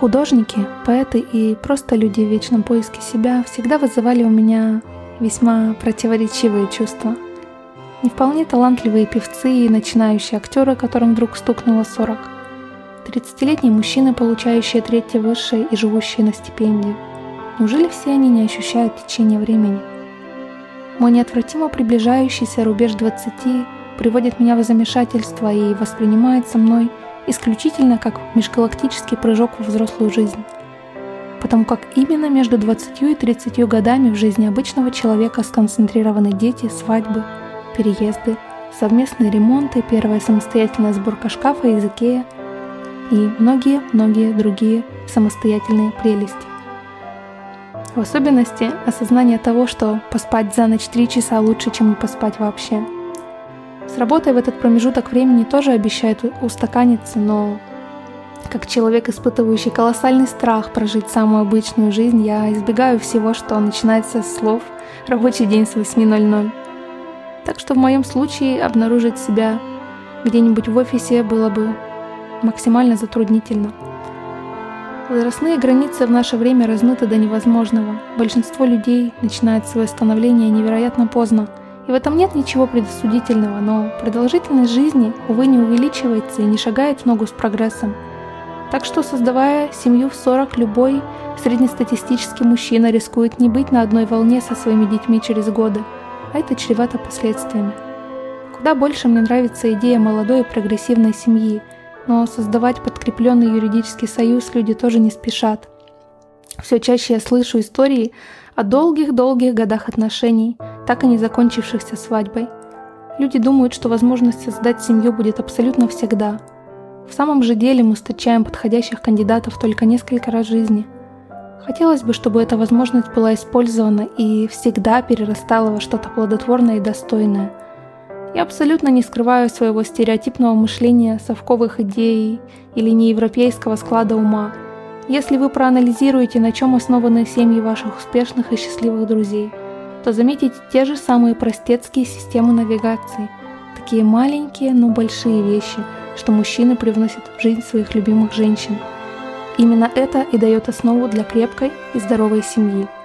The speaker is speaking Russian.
Художники, поэты и просто люди в вечном поиске себя всегда вызывали у меня весьма противоречивые чувства. Не вполне талантливые певцы и начинающие актеры, которым вдруг стукнуло 40. 30-летние мужчины, получающие третье высшее и живущие на стипендию. Неужели все они не ощущают течение времени? Мой неотвратимо приближающийся рубеж 20 приводит меня в замешательство и воспринимается мной исключительно как межгалактический прыжок во взрослую жизнь. Потому как именно между 20 и 30 годами в жизни обычного человека сконцентрированы дети, свадьбы, переезды, совместные ремонты, первая самостоятельная сборка шкафа из Икея и многие-многие другие самостоятельные прелести. В особенности осознание того, что поспать за ночь три часа лучше, чем не поспать вообще – с работой в этот промежуток времени тоже обещают устаканиться, но как человек, испытывающий колоссальный страх прожить самую обычную жизнь, я избегаю всего, что начинается с слов «рабочий день с 8.00». Так что в моем случае обнаружить себя где-нибудь в офисе было бы максимально затруднительно. Возрастные границы в наше время размыты до невозможного. Большинство людей начинает свое становление невероятно поздно – и в этом нет ничего предосудительного, но продолжительность жизни, увы, не увеличивается и не шагает в ногу с прогрессом. Так что, создавая семью в 40, любой среднестатистический мужчина рискует не быть на одной волне со своими детьми через годы, а это чревато последствиями. Куда больше мне нравится идея молодой и прогрессивной семьи, но создавать подкрепленный юридический союз люди тоже не спешат. Все чаще я слышу истории о долгих-долгих годах отношений, так и не закончившихся свадьбой. Люди думают, что возможность создать семью будет абсолютно всегда. В самом же деле мы встречаем подходящих кандидатов только несколько раз в жизни. Хотелось бы, чтобы эта возможность была использована и всегда перерастала во что-то плодотворное и достойное. Я абсолютно не скрываю своего стереотипного мышления, совковых идей или неевропейского склада ума – если вы проанализируете, на чем основаны семьи ваших успешных и счастливых друзей, то заметите те же самые простецкие системы навигации, такие маленькие, но большие вещи, что мужчины привносят в жизнь своих любимых женщин. Именно это и дает основу для крепкой и здоровой семьи –